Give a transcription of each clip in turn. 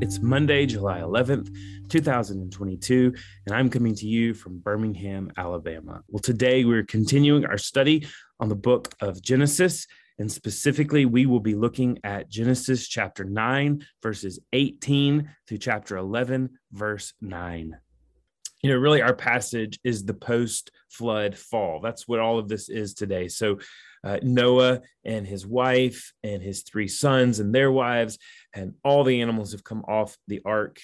It's Monday, July 11th, 2022, and I'm coming to you from Birmingham, Alabama. Well, today we're continuing our study on the book of Genesis, and specifically, we will be looking at Genesis chapter 9, verses 18 through chapter 11, verse 9. You know, really, our passage is the post flood fall. That's what all of this is today. So, uh, Noah and his wife and his three sons and their wives, and all the animals have come off the ark.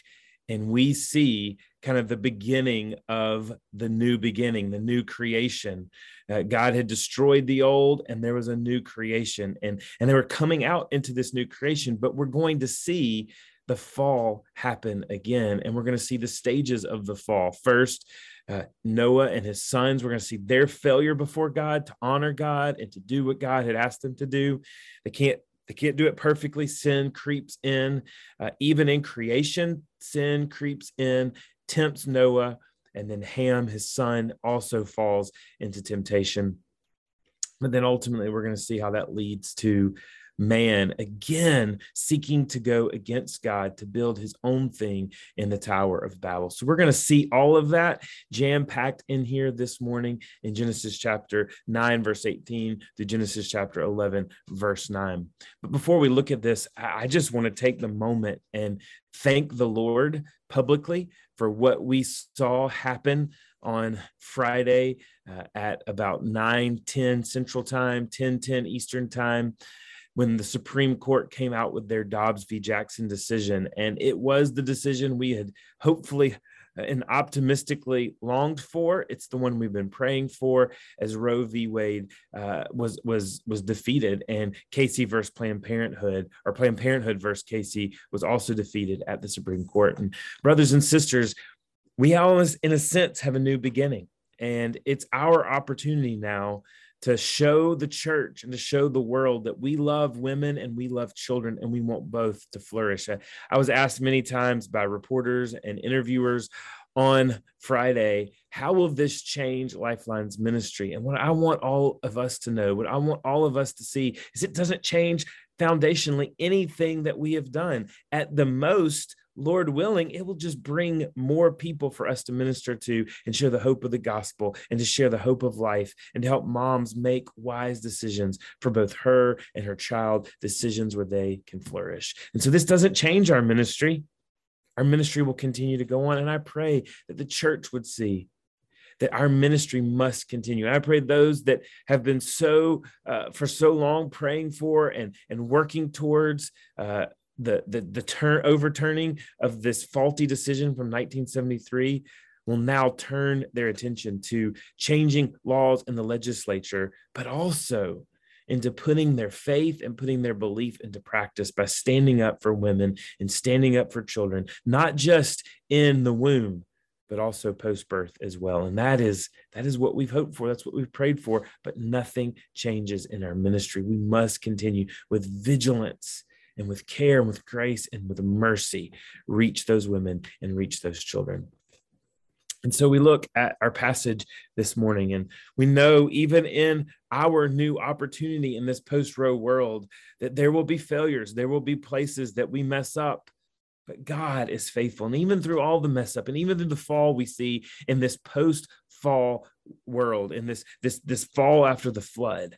And we see kind of the beginning of the new beginning, the new creation. Uh, God had destroyed the old, and there was a new creation, and and they were coming out into this new creation. But we're going to see the fall happen again, and we're going to see the stages of the fall. First, uh, Noah and his sons. We're going to see their failure before God to honor God and to do what God had asked them to do. They can't they can't do it perfectly. Sin creeps in, uh, even in creation. Sin creeps in, tempts Noah, and then Ham, his son, also falls into temptation. But then ultimately, we're going to see how that leads to man again seeking to go against God to build his own thing in the Tower of Babel. So we're going to see all of that jam packed in here this morning in Genesis chapter 9, verse 18 to Genesis chapter 11, verse 9. But before we look at this, I just want to take the moment and thank the Lord publicly for what we saw happen on Friday uh, at about 9 10 Central Time, 10 10 Eastern Time when the Supreme Court came out with their Dobbs v. Jackson decision. And it was the decision we had hopefully and optimistically longed for. It's the one we've been praying for as Roe v. Wade uh, was was was defeated, and Casey versus Planned Parenthood or Planned Parenthood versus Casey was also defeated at the Supreme Court. And brothers and sisters, we almost, in a sense, have a new beginning, and it's our opportunity now to show the church and to show the world that we love women and we love children and we want both to flourish. I, I was asked many times by reporters and interviewers on Friday, how will this change Lifeline's ministry? And what I want all of us to know, what I want all of us to see is it doesn't change foundationally anything that we have done. At the most, Lord willing, it will just bring more people for us to minister to and share the hope of the gospel and to share the hope of life and to help moms make wise decisions for both her and her child, decisions where they can flourish. And so this doesn't change our ministry. Our ministry will continue to go on. And I pray that the church would see that our ministry must continue. I pray those that have been so uh, for so long praying for and and working towards uh, the the the turn overturning of this faulty decision from 1973 will now turn their attention to changing laws in the legislature, but also into putting their faith and putting their belief into practice by standing up for women and standing up for children, not just in the womb, but also post birth as well. And that is that is what we've hoped for. That's what we've prayed for. But nothing changes in our ministry. We must continue with vigilance and with care and with grace and with mercy reach those women and reach those children. And so we look at our passage this morning, and we know even in our new opportunity in this post Roe world that there will be failures, there will be places that we mess up. But God is faithful. And even through all the mess up, and even through the fall we see in this post fall world, in this, this, this fall after the flood,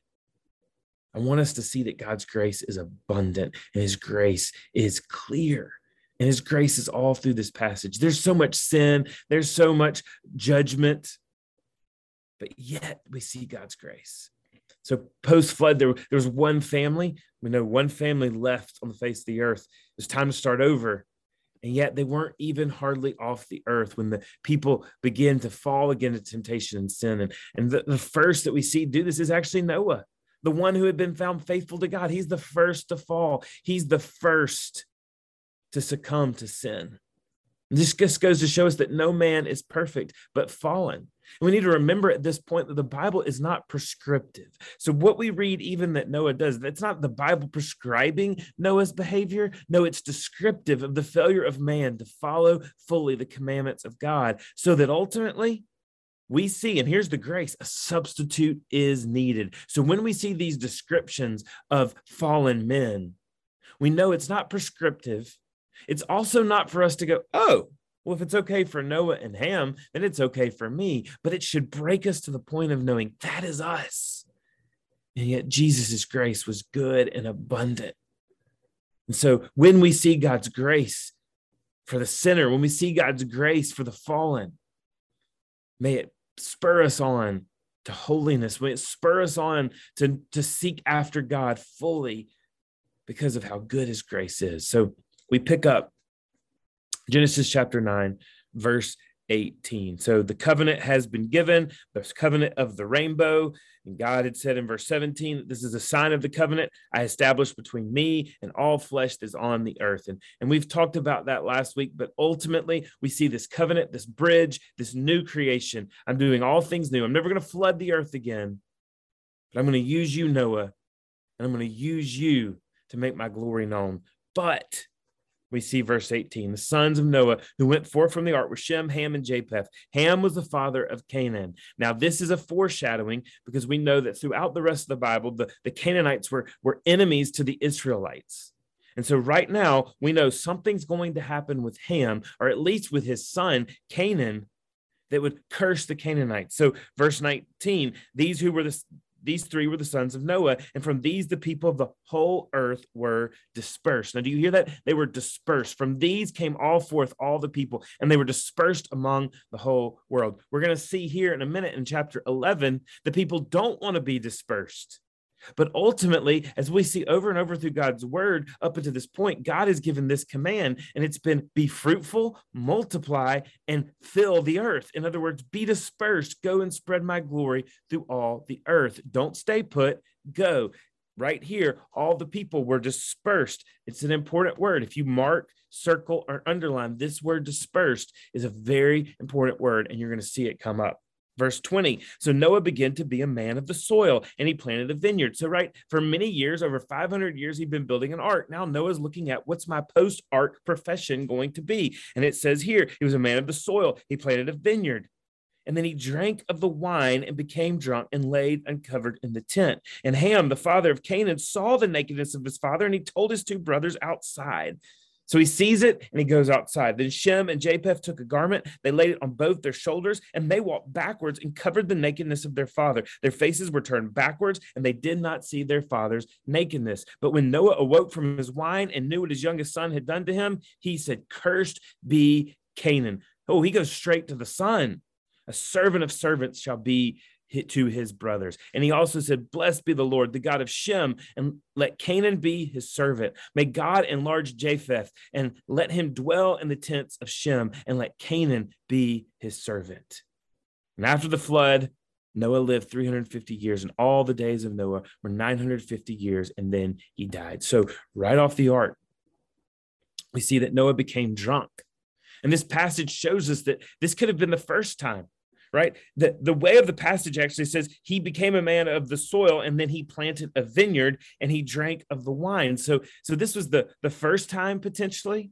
I want us to see that God's grace is abundant and his grace is clear. And his grace is all through this passage. There's so much sin, there's so much judgment, but yet we see God's grace. So post flood, there, there was one family. We know one family left on the face of the earth. It was time to start over. And yet they weren't even hardly off the earth when the people begin to fall again to temptation and sin. And, and the, the first that we see do this is actually Noah the one who had been found faithful to God. He's the first to fall, he's the first to succumb to sin. This just goes to show us that no man is perfect, but fallen. And we need to remember at this point that the Bible is not prescriptive. So, what we read, even that Noah does, that's not the Bible prescribing Noah's behavior. No, it's descriptive of the failure of man to follow fully the commandments of God, so that ultimately we see, and here's the grace a substitute is needed. So, when we see these descriptions of fallen men, we know it's not prescriptive it's also not for us to go, oh, well, if it's okay for Noah and Ham, then it's okay for me. But it should break us to the point of knowing that is us. And yet Jesus' grace was good and abundant. And so when we see God's grace for the sinner, when we see God's grace for the fallen, may it spur us on to holiness, may it spur us on to, to seek after God fully because of how good his grace is. So we pick up Genesis chapter 9, verse 18. So the covenant has been given, the covenant of the rainbow. And God had said in verse 17, This is a sign of the covenant I established between me and all flesh that is on the earth. And, and we've talked about that last week, but ultimately we see this covenant, this bridge, this new creation. I'm doing all things new. I'm never going to flood the earth again, but I'm going to use you, Noah, and I'm going to use you to make my glory known. But we see verse 18 the sons of Noah who went forth from the ark were Shem, Ham, and Japheth. Ham was the father of Canaan. Now, this is a foreshadowing because we know that throughout the rest of the Bible, the, the Canaanites were, were enemies to the Israelites. And so, right now, we know something's going to happen with Ham, or at least with his son, Canaan, that would curse the Canaanites. So, verse 19, these who were the, these three were the sons of Noah, and from these the people of the whole earth were dispersed. Now, do you hear that? They were dispersed. From these came all forth all the people, and they were dispersed among the whole world. We're going to see here in a minute in chapter 11, the people don't want to be dispersed. But ultimately, as we see over and over through God's word up until this point, God has given this command, and it's been be fruitful, multiply, and fill the earth. In other words, be dispersed, go and spread my glory through all the earth. Don't stay put, go. Right here, all the people were dispersed. It's an important word. If you mark, circle, or underline, this word dispersed is a very important word, and you're going to see it come up. Verse 20. So Noah began to be a man of the soil and he planted a vineyard. So, right, for many years, over 500 years, he'd been building an ark. Now Noah's looking at what's my post ark profession going to be? And it says here, he was a man of the soil. He planted a vineyard. And then he drank of the wine and became drunk and laid uncovered in the tent. And Ham, the father of Canaan, saw the nakedness of his father and he told his two brothers outside. So he sees it and he goes outside. Then Shem and Japheth took a garment, they laid it on both their shoulders, and they walked backwards and covered the nakedness of their father. Their faces were turned backwards, and they did not see their father's nakedness. But when Noah awoke from his wine and knew what his youngest son had done to him, he said, Cursed be Canaan. Oh, he goes straight to the son. A servant of servants shall be to his brothers. And he also said, Blessed be the Lord, the God of Shem, and let Canaan be his servant. May God enlarge Japheth, and let him dwell in the tents of Shem, and let Canaan be his servant. And after the flood, Noah lived 350 years, and all the days of Noah were 950 years, and then he died. So, right off the ark, we see that Noah became drunk. And this passage shows us that this could have been the first time right? The, the way of the passage actually says he became a man of the soil and then he planted a vineyard and he drank of the wine. So, so this was the, the first time potentially.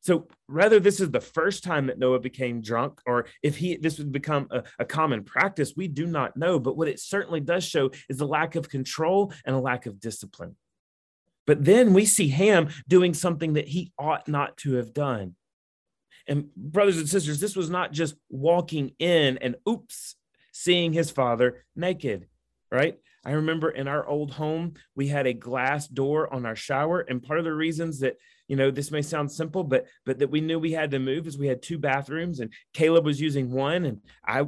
So rather, this is the first time that Noah became drunk, or if he this would become a, a common practice, we do not know. But what it certainly does show is a lack of control and a lack of discipline. But then we see Ham doing something that he ought not to have done. And brothers and sisters, this was not just walking in and oops, seeing his father naked, right? I remember in our old home, we had a glass door on our shower. And part of the reasons that, you know, this may sound simple, but but that we knew we had to move is we had two bathrooms and Caleb was using one and I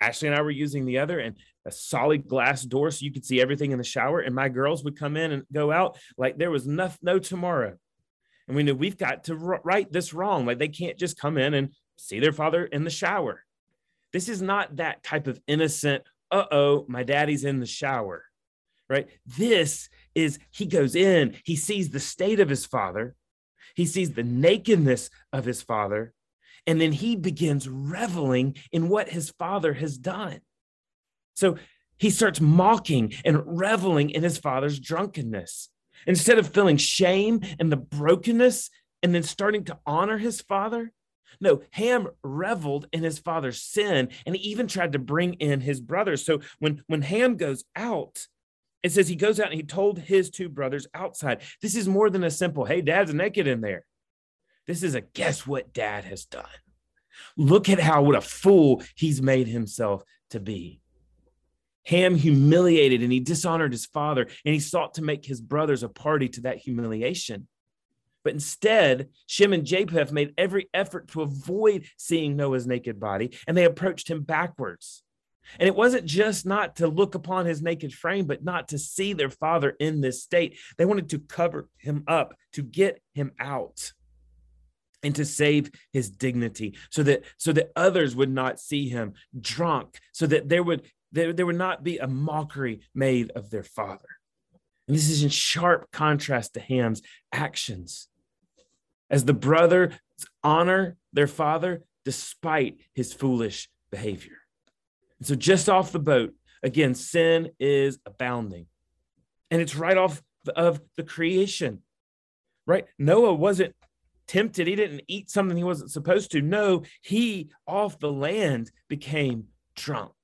Ashley and I were using the other and a solid glass door so you could see everything in the shower. And my girls would come in and go out like there was no, no tomorrow. And we knew we've got to right this wrong. Like they can't just come in and see their father in the shower. This is not that type of innocent, uh oh, my daddy's in the shower, right? This is he goes in, he sees the state of his father, He sees the nakedness of his father, and then he begins reveling in what his father has done. So he starts mocking and reveling in his father's drunkenness. Instead of feeling shame and the brokenness and then starting to honor his father, no, Ham reveled in his father's sin and he even tried to bring in his brothers. So when, when Ham goes out, it says he goes out and he told his two brothers outside. This is more than a simple, hey, dad's naked in there. This is a guess what dad has done. Look at how what a fool he's made himself to be. Ham humiliated and he dishonored his father, and he sought to make his brothers a party to that humiliation. But instead, Shem and Japheth made every effort to avoid seeing Noah's naked body, and they approached him backwards. And it wasn't just not to look upon his naked frame, but not to see their father in this state. They wanted to cover him up, to get him out and to save his dignity so that so that others would not see him drunk so that there would there, there would not be a mockery made of their father and this is in sharp contrast to ham's actions as the brothers honor their father despite his foolish behavior and so just off the boat again sin is abounding and it's right off of the creation right noah wasn't tempted. He didn't eat something he wasn't supposed to. No, he off the land became drunk.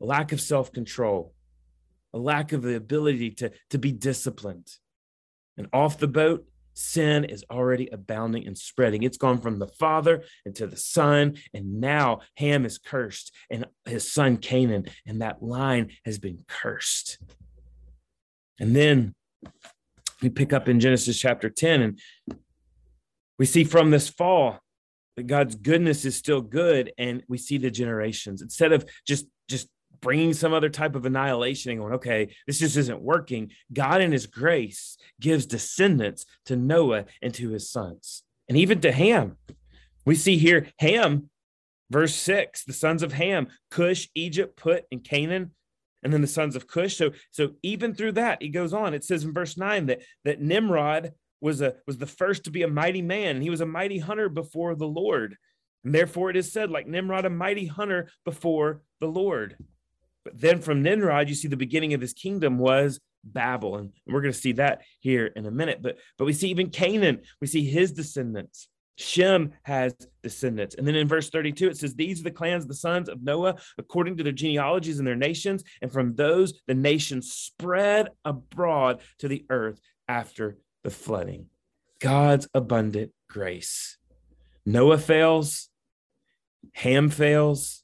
A lack of self control, a lack of the ability to, to be disciplined. And off the boat, sin is already abounding and spreading. It's gone from the father into the son, and now Ham is cursed, and his son Canaan, and that line has been cursed. And then we pick up in Genesis chapter 10, and we see from this fall that God's goodness is still good, and we see the generations instead of just just bringing some other type of annihilation and going, okay, this just isn't working. God in His grace gives descendants to Noah and to his sons, and even to Ham. We see here Ham, verse six, the sons of Ham, Cush, Egypt, Put, and Canaan and then the sons of Cush. So, so even through that, he goes on. It says in verse nine that that Nimrod was a was the first to be a mighty man. He was a mighty hunter before the Lord. And therefore it is said, like Nimrod, a mighty hunter before the Lord. But then from Nimrod, you see the beginning of his kingdom was Babel. And we're going to see that here in a minute. But but we see even Canaan, we see his descendants. Shem has descendants. And then in verse 32, it says, These are the clans, the sons of Noah, according to their genealogies and their nations. And from those, the nations spread abroad to the earth after the flooding. God's abundant grace. Noah fails, Ham fails.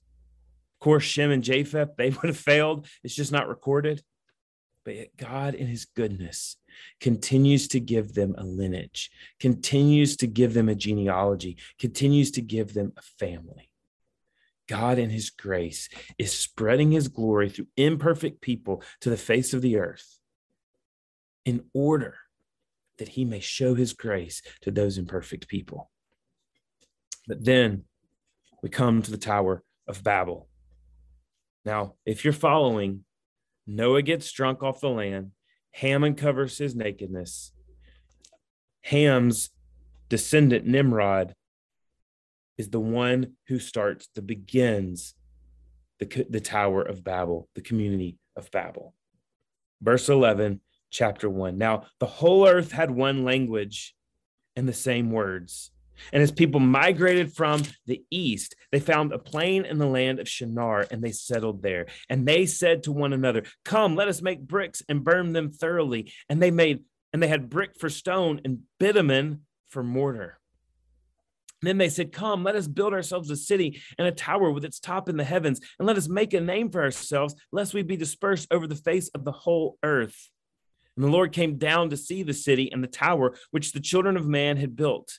Course, Shem and Japheth, they would have failed. It's just not recorded. But yet, God, in his goodness, continues to give them a lineage, continues to give them a genealogy, continues to give them a family. God, in his grace, is spreading his glory through imperfect people to the face of the earth in order that he may show his grace to those imperfect people. But then we come to the Tower of Babel. Now, if you're following, Noah gets drunk off the land, Ham uncovers his nakedness. Ham's descendant Nimrod is the one who starts, the begins the, the Tower of Babel, the community of Babel. Verse 11 chapter 1. Now, the whole earth had one language and the same words. And as people migrated from the east, they found a plain in the land of Shinar and they settled there. And they said to one another, Come, let us make bricks and burn them thoroughly. And they made, and they had brick for stone and bitumen for mortar. Then they said, Come, let us build ourselves a city and a tower with its top in the heavens, and let us make a name for ourselves, lest we be dispersed over the face of the whole earth. And the Lord came down to see the city and the tower which the children of man had built.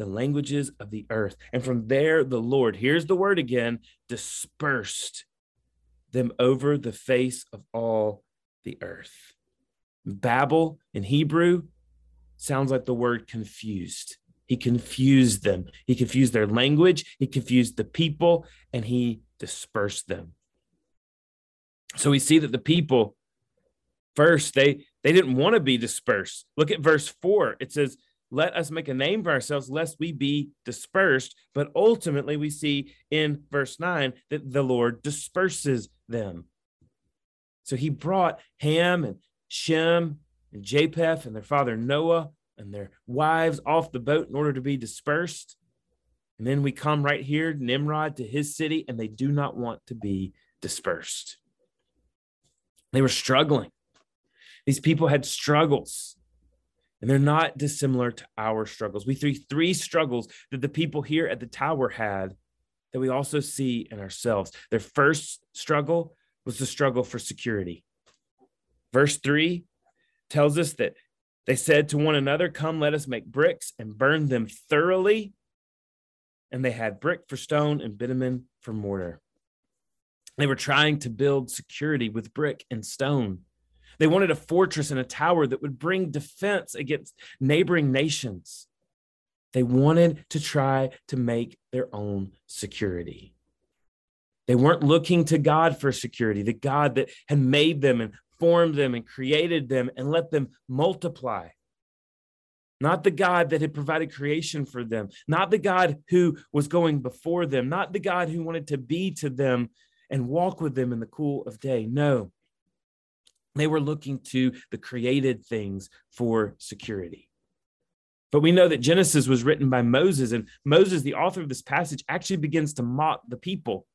the languages of the earth. And from there, the Lord, here's the word again, dispersed them over the face of all the earth. Babel in Hebrew sounds like the word confused. He confused them. He confused their language. He confused the people and he dispersed them. So we see that the people first they they didn't want to be dispersed. Look at verse 4. It says, "Let us make a name for ourselves lest we be dispersed." But ultimately we see in verse 9 that the Lord disperses them. So he brought Ham and Shem and Japheth and their father Noah and their wives off the boat in order to be dispersed. And then we come right here, Nimrod to his city, and they do not want to be dispersed. They were struggling. These people had struggles, and they're not dissimilar to our struggles. We see three struggles that the people here at the tower had that we also see in ourselves. Their first struggle was the struggle for security. Verse three tells us that they said to one another, Come, let us make bricks and burn them thoroughly. And they had brick for stone and bitumen for mortar. They were trying to build security with brick and stone. They wanted a fortress and a tower that would bring defense against neighboring nations. They wanted to try to make their own security. They weren't looking to God for security, the God that had made them and formed them and created them and let them multiply. Not the God that had provided creation for them, not the God who was going before them, not the God who wanted to be to them and walk with them in the cool of day. No, they were looking to the created things for security. But we know that Genesis was written by Moses, and Moses, the author of this passage, actually begins to mock the people.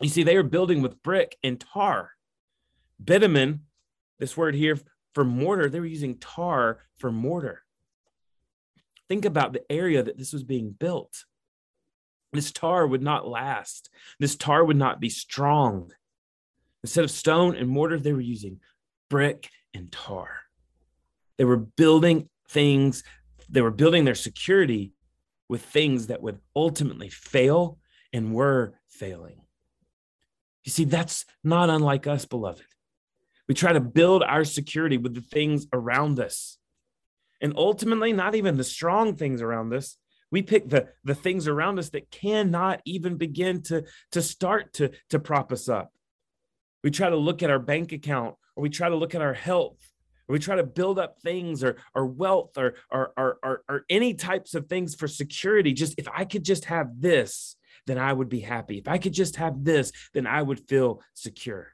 You see, they are building with brick and tar. Bitumen, this word here for mortar, they were using tar for mortar. Think about the area that this was being built. This tar would not last. This tar would not be strong. Instead of stone and mortar, they were using brick and tar. They were building things, they were building their security with things that would ultimately fail and were failing. You see, that's not unlike us, beloved. We try to build our security with the things around us. And ultimately, not even the strong things around us, we pick the, the things around us that cannot even begin to, to start to, to prop us up. We try to look at our bank account or we try to look at our health or we try to build up things or, or wealth or, or, or, or, or any types of things for security. Just if I could just have this, then I would be happy. If I could just have this, then I would feel secure.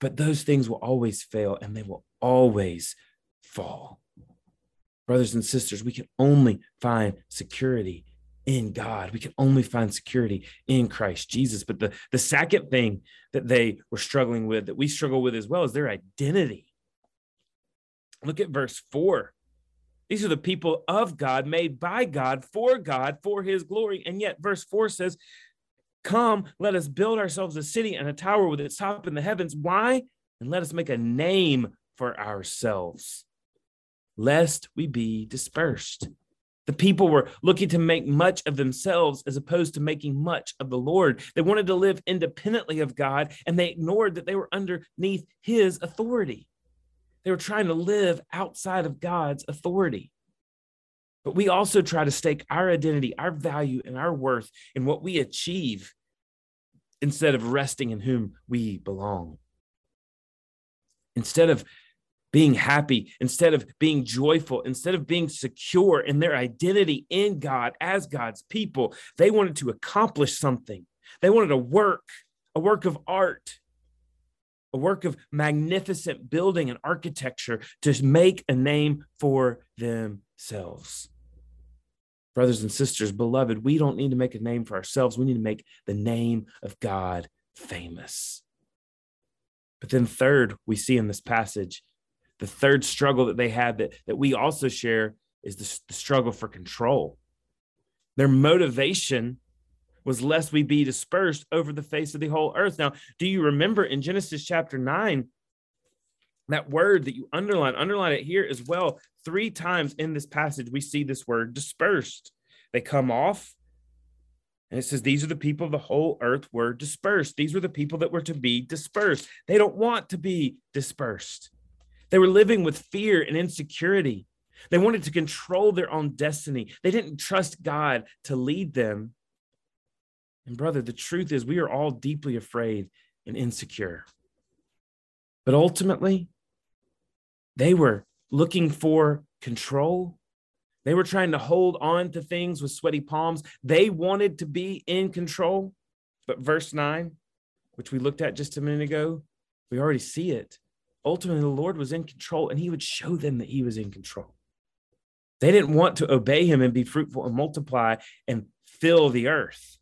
But those things will always fail and they will always fall brothers and sisters, we can only find security in God. We can only find security in Christ Jesus. But the, the second thing that they were struggling with, that we struggle with as well, is their identity. Look at verse four. These are the people of God, made by God, for God, for his glory. And yet, verse four says, Come, let us build ourselves a city and a tower with its top in the heavens. Why? And let us make a name for ourselves lest we be dispersed. The people were looking to make much of themselves as opposed to making much of the Lord. They wanted to live independently of God and they ignored that they were underneath his authority. They were trying to live outside of God's authority. But we also try to stake our identity, our value, and our worth in what we achieve instead of resting in whom we belong. Instead of being happy, instead of being joyful, instead of being secure in their identity in God as God's people, they wanted to accomplish something. They wanted a work, a work of art, a work of magnificent building and architecture to make a name for themselves. Brothers and sisters, beloved, we don't need to make a name for ourselves. We need to make the name of God famous. But then, third, we see in this passage the third struggle that they had that, that we also share is the, the struggle for control. Their motivation was lest we be dispersed over the face of the whole earth. Now, do you remember in Genesis chapter 9, That word that you underline, underline it here as well. Three times in this passage, we see this word dispersed. They come off, and it says, These are the people of the whole earth were dispersed. These were the people that were to be dispersed. They don't want to be dispersed. They were living with fear and insecurity. They wanted to control their own destiny. They didn't trust God to lead them. And, brother, the truth is, we are all deeply afraid and insecure. But ultimately, they were looking for control. They were trying to hold on to things with sweaty palms. They wanted to be in control. But verse 9, which we looked at just a minute ago, we already see it. Ultimately, the Lord was in control and he would show them that he was in control. They didn't want to obey him and be fruitful and multiply and fill the earth.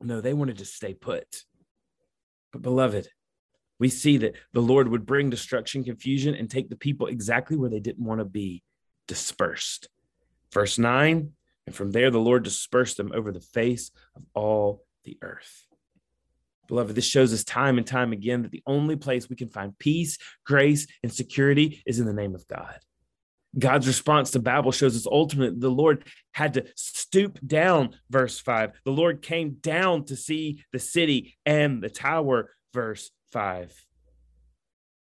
No, they wanted to stay put. But, beloved, we see that the Lord would bring destruction, confusion, and take the people exactly where they didn't want to be dispersed. Verse 9, and from there the Lord dispersed them over the face of all the earth. Beloved, this shows us time and time again that the only place we can find peace, grace, and security is in the name of God. God's response to Babel shows us ultimately the Lord had to stoop down, verse 5. The Lord came down to see the city and the tower, verse 5.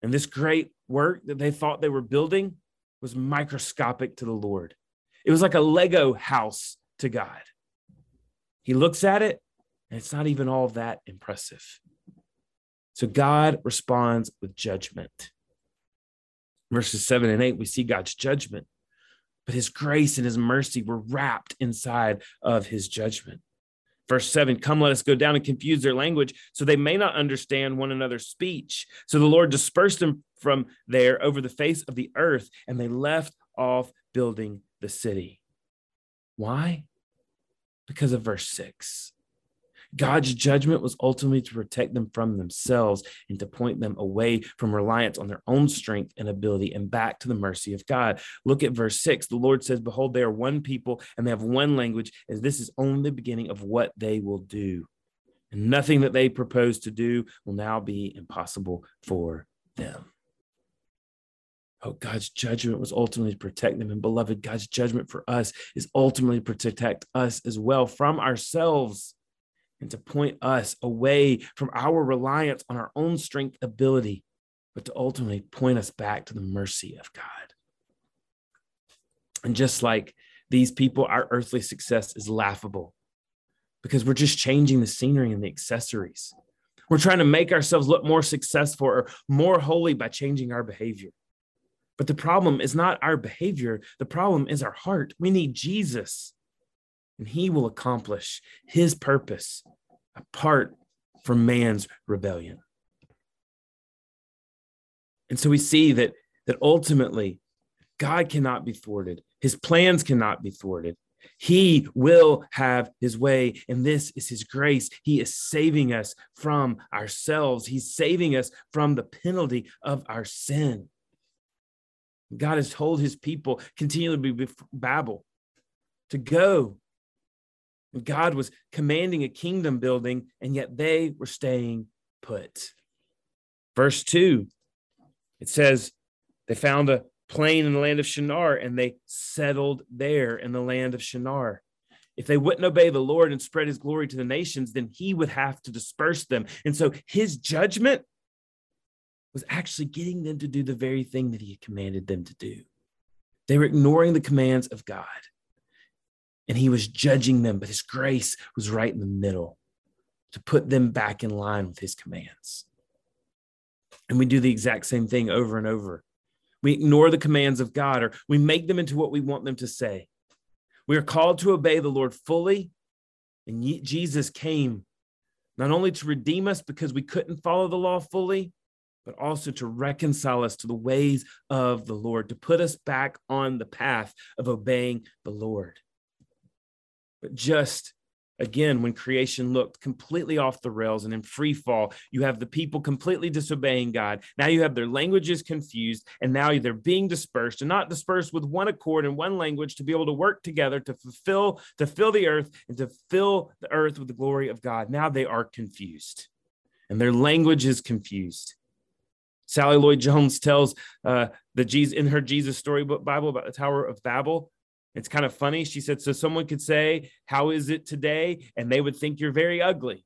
And this great work that they thought they were building was microscopic to the Lord. It was like a Lego house to God. He looks at it, and it's not even all that impressive. So God responds with judgment verses 7 and 8, we see God's judgment, but his grace and his mercy were wrapped inside of his judgment. Verse 7 Come, let us go down and confuse their language, so they may not understand one another's speech. So the Lord dispersed them from there over the face of the earth, and they left off building the city. Why? Because of verse 6. God's judgment was ultimately to protect them from themselves and to point them away from reliance on their own strength and ability and back to the mercy of God. Look at verse six. The Lord says, Behold, they are one people and they have one language, and this is only the beginning of what they will do. And nothing that they propose to do will now be impossible for them. Oh, God's judgment was ultimately to protect them. And beloved, God's judgment for us is ultimately to protect us as well from ourselves and to point us away from our reliance on our own strength ability, but to ultimately point us back to the mercy of God. And just like these people, our earthly success is laughable because we're just changing the scenery and the accessories. We're trying to make ourselves look more successful or more holy by changing our behavior. But the problem is not our behavior, the problem is our heart. We need Jesus and he will accomplish his purpose apart from man's rebellion. And so we see that that ultimately God cannot be thwarted. His plans cannot be thwarted. He will have his way, and this is his grace. He is saving us from ourselves. He's saving us from the penalty of our sin. God has told his people continually be Babel to go God was commanding a kingdom building, and yet they were staying put. Verse 2, it says, They found a plain in the land of Shinar, and they settled there in the land of Shinar. If they wouldn't obey the Lord and spread his glory to the nations, then he would have to disperse them. And so his judgment was actually getting them to do the very thing that he commanded them to do. They were ignoring the commands of God and he was judging them, but his grace was right in the middle to put them back in line with his commands. And we do the exact same thing over and over. We ignore the commands of God or we make them into what we want them to say. We are called to obey the Lord fully. And Jesus came not only to redeem us because we couldn't follow the law fully, but also to reconcile us to the ways of the Lord, to put us back on the path of obeying the Lord. But just again, when creation looked completely off the rails and in free fall, you have the people completely disobeying God. Now you have their languages confused, and now they're being dispersed and not dispersed with one accord and one language to be able to work together to fulfill, to fill the earth and to fill the earth with the glory of God. Now they are confused, and their language is confused. Sally Lloyd Jones tells uh, the Jesus in her Jesus Storybook Bible about the Tower of Babel. It's kind of funny. She said, So someone could say, How is it today? And they would think you're very ugly.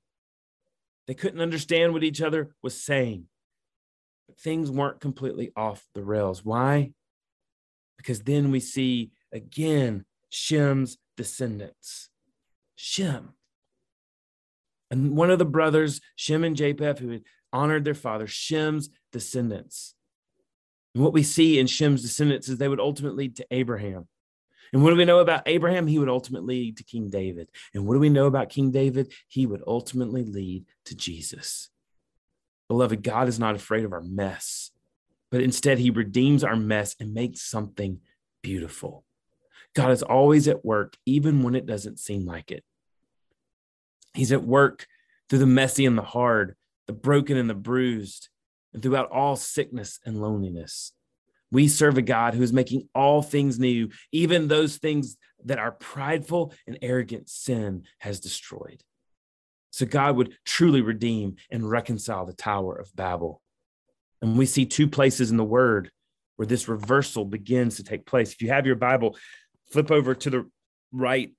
They couldn't understand what each other was saying. But things weren't completely off the rails. Why? Because then we see again Shem's descendants. Shem. And one of the brothers, Shem and Japheth, who had honored their father, Shem's descendants. And what we see in Shem's descendants is they would ultimately lead to Abraham. And what do we know about Abraham? He would ultimately lead to King David. And what do we know about King David? He would ultimately lead to Jesus. Beloved, God is not afraid of our mess, but instead, he redeems our mess and makes something beautiful. God is always at work, even when it doesn't seem like it. He's at work through the messy and the hard, the broken and the bruised, and throughout all sickness and loneliness. We serve a God who is making all things new, even those things that our prideful and arrogant sin has destroyed. So God would truly redeem and reconcile the Tower of Babel. And we see two places in the word where this reversal begins to take place. If you have your Bible, flip over to the right,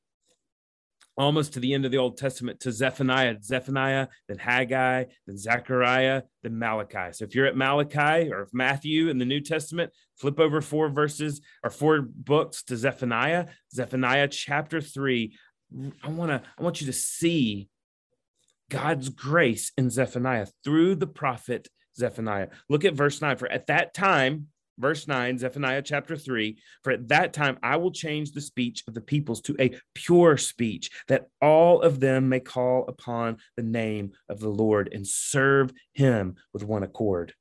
almost to the end of the Old Testament, to Zephaniah, Zephaniah, then Haggai, then Zechariah, then Malachi. So if you're at Malachi or if Matthew in the New Testament, flip over four verses or four books to Zephaniah, Zephaniah chapter three. I want to, I want you to see God's grace in Zephaniah through the prophet Zephaniah. Look at verse 9. For at that time, verse 9, Zephaniah chapter 3 For at that time I will change the speech of the peoples to a pure speech, that all of them may call upon the name of the Lord and serve him with one accord.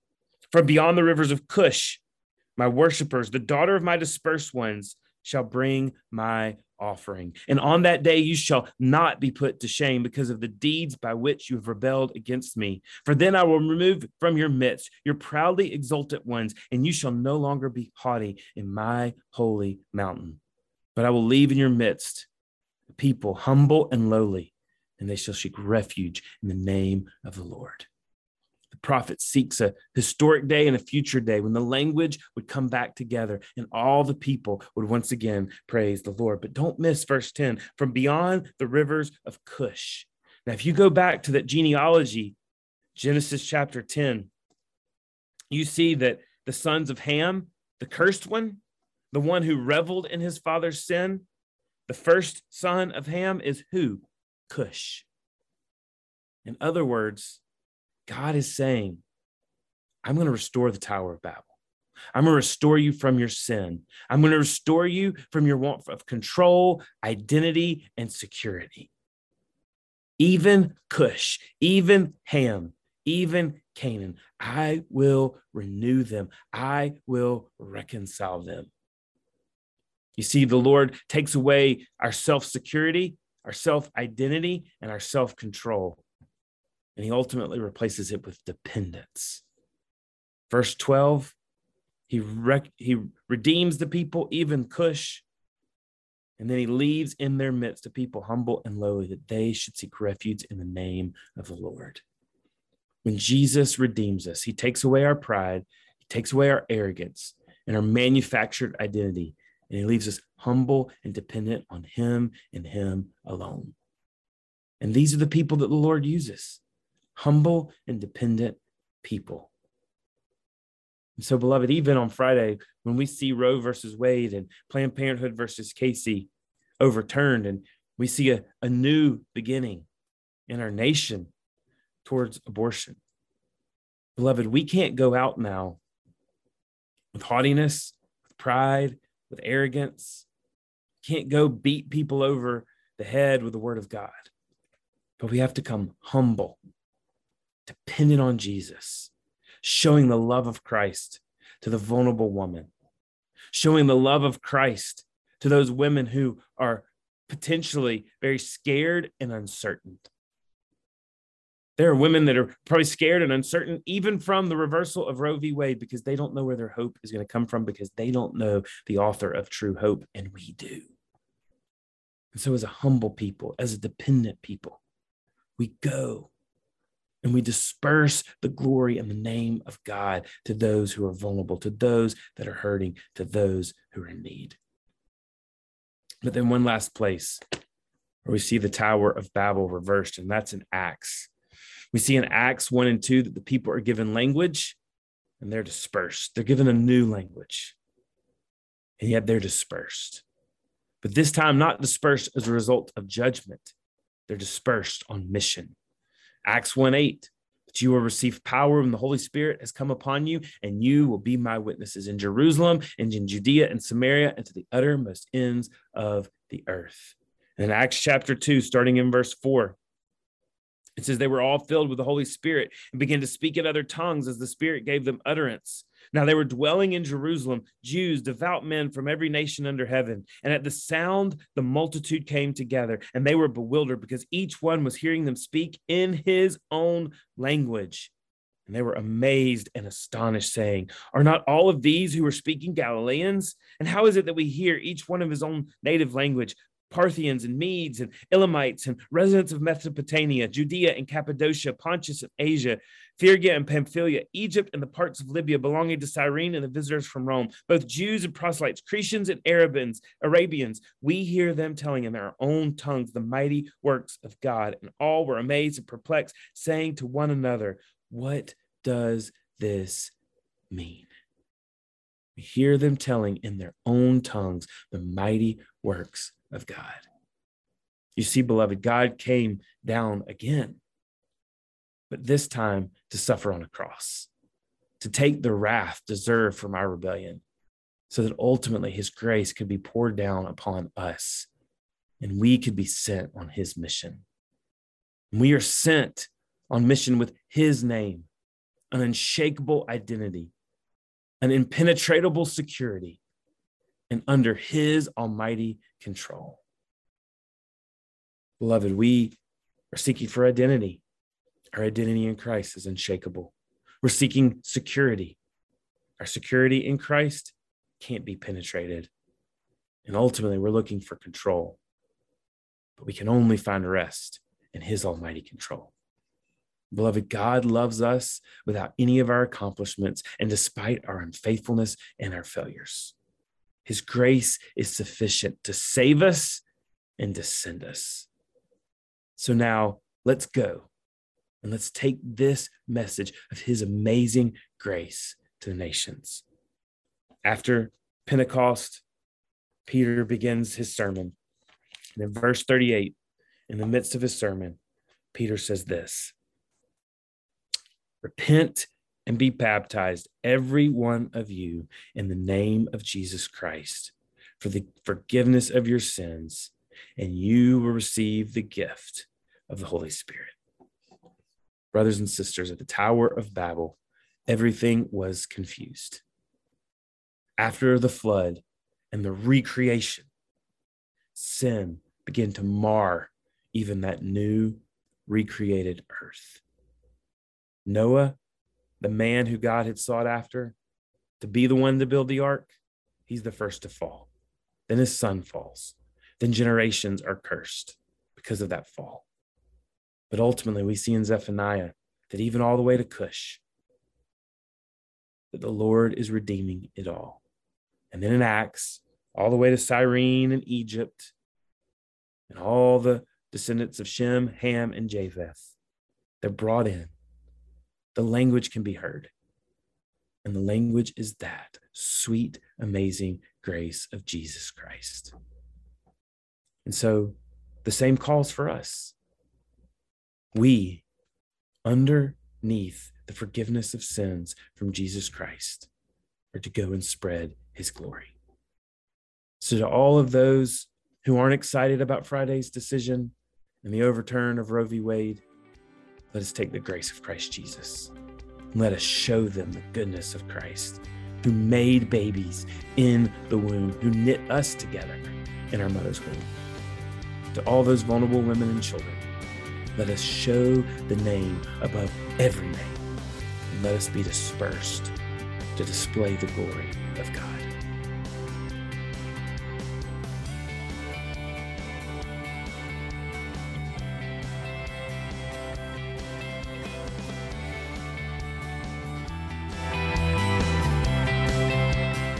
From beyond the rivers of Cush, my worshippers, the daughter of my dispersed ones, shall bring my offering. And on that day you shall not be put to shame because of the deeds by which you have rebelled against me. For then I will remove from your midst your proudly exultant ones, and you shall no longer be haughty in my holy mountain. But I will leave in your midst people humble and lowly, and they shall seek refuge in the name of the Lord prophet seeks a historic day and a future day when the language would come back together and all the people would once again praise the Lord. But don't miss verse 10 from beyond the rivers of Cush. Now, if you go back to that genealogy, Genesis chapter 10, you see that the sons of Ham, the cursed one, the one who reveled in his father's sin, the first son of Ham is who? Cush. In other words, God is saying, I'm going to restore the Tower of Babel. I'm going to restore you from your sin. I'm going to restore you from your want of control, identity, and security. Even Cush, even Ham, even Canaan, I will renew them. I will reconcile them. You see, the Lord takes away our self security, our self identity, and our self control and he ultimately replaces it with dependence. Verse 12, he, rec- he redeems the people, even Cush, and then he leaves in their midst a people humble and lowly that they should seek refuge in the name of the Lord. When Jesus redeems us, he takes away our pride, he takes away our arrogance and our manufactured identity, and he leaves us humble and dependent on him and him alone. And these are the people that the Lord uses humble and dependent people. So, beloved, even on Friday, when we see Roe versus Wade and Planned Parenthood versus Casey overturned, and we see a, a new beginning in our nation towards abortion, beloved, we can't go out now with haughtiness, with pride, with arrogance. Can't go beat people over the head with the word of God. But we have to come humble dependent on Jesus, showing the love of Christ to the vulnerable woman, showing the love of Christ to those women who are potentially very scared and uncertain. There are women that are probably scared and uncertain, even from the reversal of Roe v. Wade, because they don't know where their hope is going to come from, because they don't know the author of true hope, and we do. And so, as a humble people, as a dependent people, we go And we disperse the glory and the name of God to those who are vulnerable, to those that are hurting, to those who are in need. But then, one last place where we see the Tower of Babel reversed, and that's in Acts. We see in Acts 1 and 2 that the people are given language and they're dispersed. They're given a new language, and yet they're dispersed. But this time, not dispersed as a result of judgment, they're dispersed on mission. Acts 1 8, that you will receive power when the Holy Spirit has come upon you, and you will be my witnesses in Jerusalem and in Judea and Samaria and to the uttermost ends of the earth. And in Acts chapter 2, starting in verse 4, it says they were all filled with the Holy Spirit and began to speak in other tongues as the Spirit gave them utterance. Now they were dwelling in Jerusalem, Jews, devout men from every nation under heaven. And at the sound, the multitude came together, and they were bewildered because each one was hearing them speak in his own language. And they were amazed and astonished, saying, Are not all of these who are speaking Galileans? And how is it that we hear each one of his own native language? Parthians and Medes and Elamites and residents of Mesopotamia, Judea and Cappadocia, Pontus and Asia, Phrygia and Pamphylia, Egypt and the parts of Libya belonging to Cyrene and the visitors from Rome, both Jews and proselytes, Cretians and Arabians, Arabians, we hear them telling in their own tongues the mighty works of God. And all were amazed and perplexed, saying to one another, What does this mean? We hear them telling in their own tongues the mighty works of God. You see, beloved, God came down again, but this time to suffer on a cross, to take the wrath deserved from our rebellion, so that ultimately his grace could be poured down upon us and we could be sent on his mission. We are sent on mission with his name, an unshakable identity, an impenetrable security, and under his almighty control. Beloved, we are seeking for identity. Our identity in Christ is unshakable. We're seeking security. Our security in Christ can't be penetrated. And ultimately, we're looking for control. But we can only find rest in His almighty control. Beloved, God loves us without any of our accomplishments and despite our unfaithfulness and our failures. His grace is sufficient to save us and to send us. So now let's go and let's take this message of his amazing grace to the nations. After Pentecost, Peter begins his sermon. And in verse 38, in the midst of his sermon, Peter says this Repent and be baptized, every one of you, in the name of Jesus Christ for the forgiveness of your sins, and you will receive the gift of the Holy Spirit. Brothers and sisters, at the Tower of Babel, everything was confused. After the flood and the recreation, sin began to mar even that new recreated earth. Noah the man who God had sought after to be the one to build the ark, he's the first to fall. Then his son falls. Then generations are cursed because of that fall. But ultimately, we see in Zephaniah that even all the way to Cush, that the Lord is redeeming it all. And then in Acts, all the way to Cyrene and Egypt, and all the descendants of Shem, Ham, and Japheth, they're brought in the language can be heard. And the language is that sweet, amazing grace of Jesus Christ. And so the same calls for us. We, underneath the forgiveness of sins from Jesus Christ, are to go and spread his glory. So, to all of those who aren't excited about Friday's decision and the overturn of Roe v. Wade, let us take the grace of Christ Jesus. Let us show them the goodness of Christ, who made babies in the womb, who knit us together in our mother's womb. To all those vulnerable women and children, let us show the name above every name. And let us be dispersed to display the glory of God.